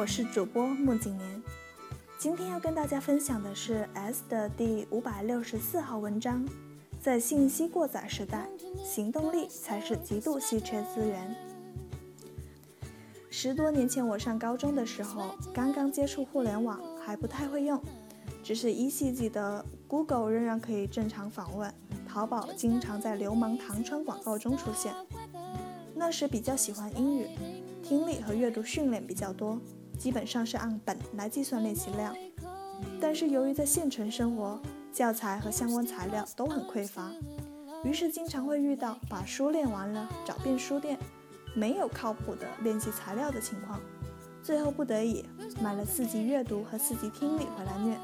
我是主播穆景年。今天要跟大家分享的是 S 的第五百六十四号文章。在信息过载时代，行动力才是极度稀缺资源。十多年前我上高中的时候，刚刚接触互联网，还不太会用，只是依稀记得 Google 仍然可以正常访问，淘宝经常在流氓弹窗广告中出现。那时比较喜欢英语，听力和阅读训练比较多，基本上是按本来计算练习量。但是由于在县城生活，教材和相关材料都很匮乏，于是经常会遇到把书练完了找遍书店，没有靠谱的练习材料的情况。最后不得已买了四级阅读和四级听力回来念，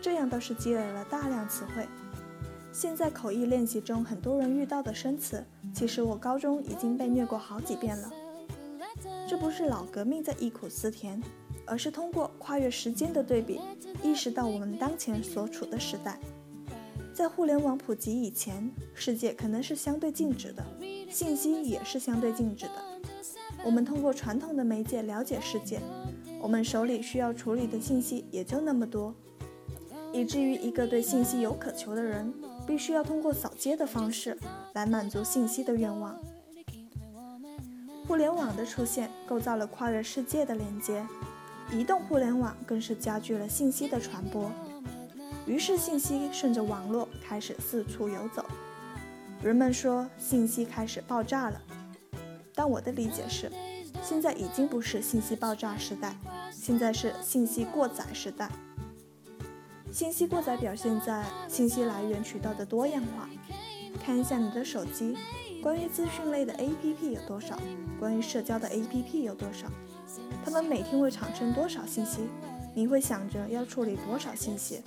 这样倒是积累了大量词汇。现在口译练习中很多人遇到的生词，其实我高中已经被虐过好几遍了。这不是老革命在忆苦思甜。而是通过跨越时间的对比，意识到我们当前所处的时代，在互联网普及以前，世界可能是相对静止的，信息也是相对静止的。我们通过传统的媒介了解世界，我们手里需要处理的信息也就那么多，以至于一个对信息有渴求的人，必须要通过扫街的方式来满足信息的愿望。互联网的出现，构造了跨越世界的连接。移动互联网更是加剧了信息的传播，于是信息顺着网络开始四处游走。人们说信息开始爆炸了，但我的理解是，现在已经不是信息爆炸时代，现在是信息过载时代。信息过载表现在信息来源渠道的多样化。看一下你的手机，关于资讯类的 APP 有多少？关于社交的 APP 有多少？他们每天会产生多少信息？你会想着要处理多少信息？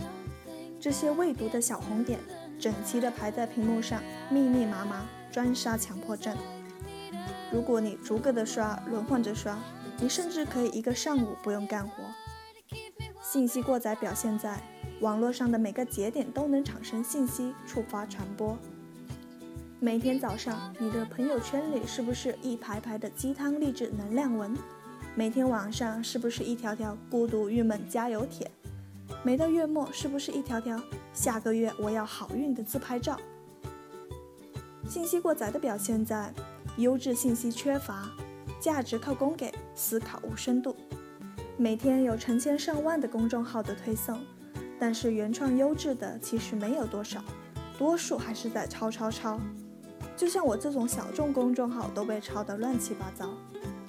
这些未读的小红点，整齐地排在屏幕上，密密麻麻，专杀强迫症。如果你逐个的刷，轮换着刷，你甚至可以一个上午不用干活。信息过载表现在网络上的每个节点都能产生信息，触发传播。每天早上，你的朋友圈里是不是一排排的鸡汤励志能量文？每天晚上是不是一条条孤独郁闷加油帖？每到月末是不是一条条下个月我要好运的自拍照？信息过载的表现在优质信息缺乏，价值靠供给，思考无深度。每天有成千上万的公众号的推送，但是原创优质的其实没有多少，多数还是在抄抄抄。就像我这种小众公众号都被抄得乱七八糟。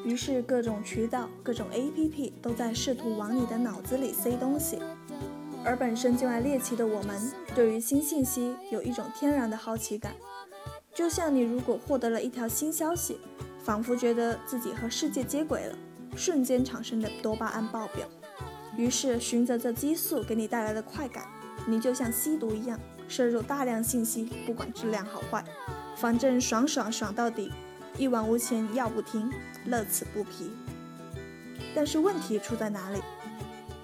于是，各种渠道、各种 APP 都在试图往你的脑子里塞东西，而本身就爱猎奇的我们，对于新信息有一种天然的好奇感。就像你如果获得了一条新消息，仿佛觉得自己和世界接轨了，瞬间产生的多巴胺爆表。于是，循着这激素给你带来的快感，你就像吸毒一样，摄入大量信息，不管质量好坏，反正爽爽爽到底。一往无前，要不停，乐此不疲。但是问题出在哪里？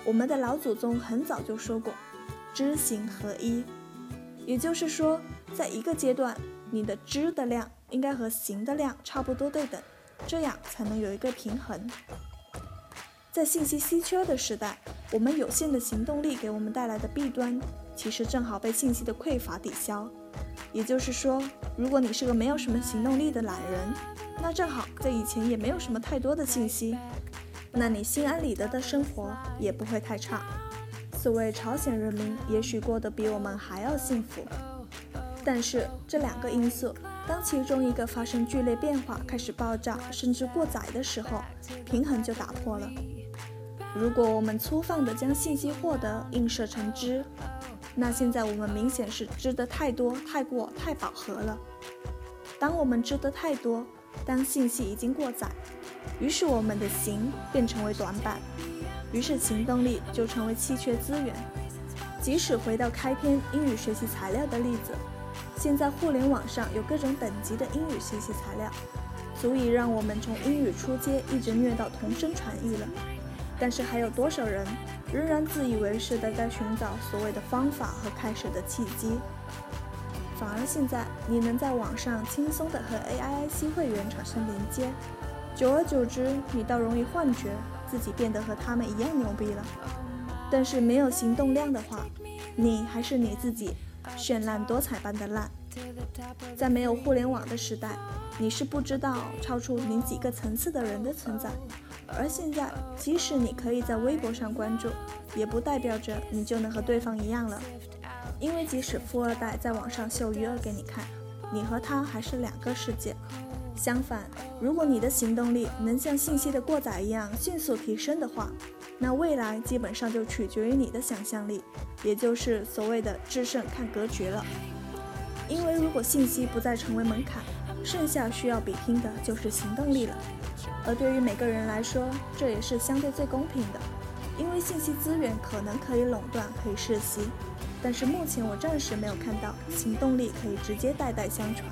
我们的老祖宗很早就说过，知行合一，也就是说，在一个阶段，你的知的量应该和行的量差不多对等，这样才能有一个平衡。在信息稀缺的时代，我们有限的行动力给我们带来的弊端，其实正好被信息的匮乏抵消。也就是说，如果你是个没有什么行动力的懒人，那正好在以前也没有什么太多的信息，那你心安理得的生活也不会太差。所谓朝鲜人民也许过得比我们还要幸福，但是这两个因素，当其中一个发生剧烈变化，开始爆炸甚至过载的时候，平衡就打破了。如果我们粗放地将信息获得映射成知。那现在我们明显是知得太多、太过、太饱和了。当我们知得太多，当信息已经过载，于是我们的行便成为短板，于是行动力就成为稀缺资源。即使回到开篇英语学习材料的例子，现在互联网上有各种等级的英语学习材料，足以让我们从英语初阶一直虐到同声传译了。但是还有多少人仍然自以为是的在寻找所谓的方法和开始的契机？反而现在你能在网上轻松的和 AIIC 会员产生连接，久而久之，你倒容易幻觉自己变得和他们一样牛逼了。但是没有行动量的话，你还是你自己，绚烂多彩般的烂。在没有互联网的时代，你是不知道超出你几个层次的人的存在。而现在，即使你可以在微博上关注，也不代表着你就能和对方一样了。因为即使富二代在网上秀余额给你看，你和他还是两个世界。相反，如果你的行动力能像信息的过载一样迅速提升的话，那未来基本上就取决于你的想象力，也就是所谓的制胜看格局了。因为如果信息不再成为门槛，剩下需要比拼的就是行动力了。而对于每个人来说，这也是相对最公平的，因为信息资源可能可以垄断，可以世袭，但是目前我暂时没有看到行动力可以直接代代相传。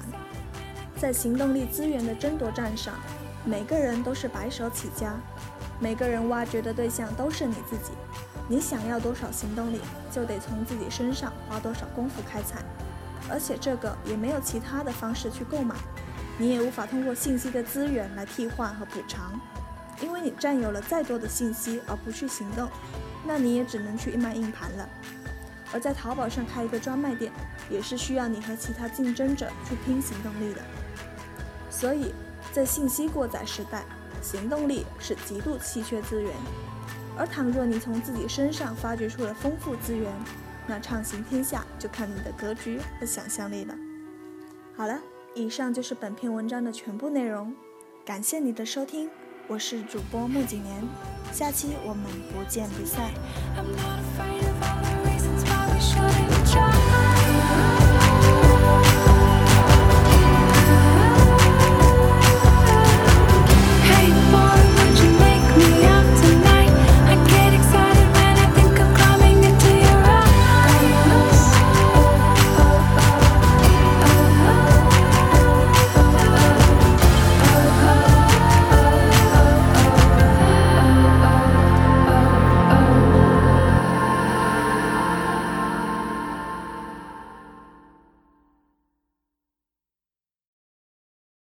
在行动力资源的争夺战上，每个人都是白手起家，每个人挖掘的对象都是你自己。你想要多少行动力，就得从自己身上花多少功夫开采。而且这个也没有其他的方式去购买，你也无法通过信息的资源来替换和补偿，因为你占有了再多的信息而不去行动，那你也只能去卖硬盘了。而在淘宝上开一个专卖店，也是需要你和其他竞争者去拼行动力的。所以在信息过载时代，行动力是极度稀缺资源。而倘若你从自己身上发掘出了丰富资源，那畅行天下就看你的格局和想象力了。好了，以上就是本篇文章的全部内容，感谢你的收听，我是主播木景年，下期我们不见不散。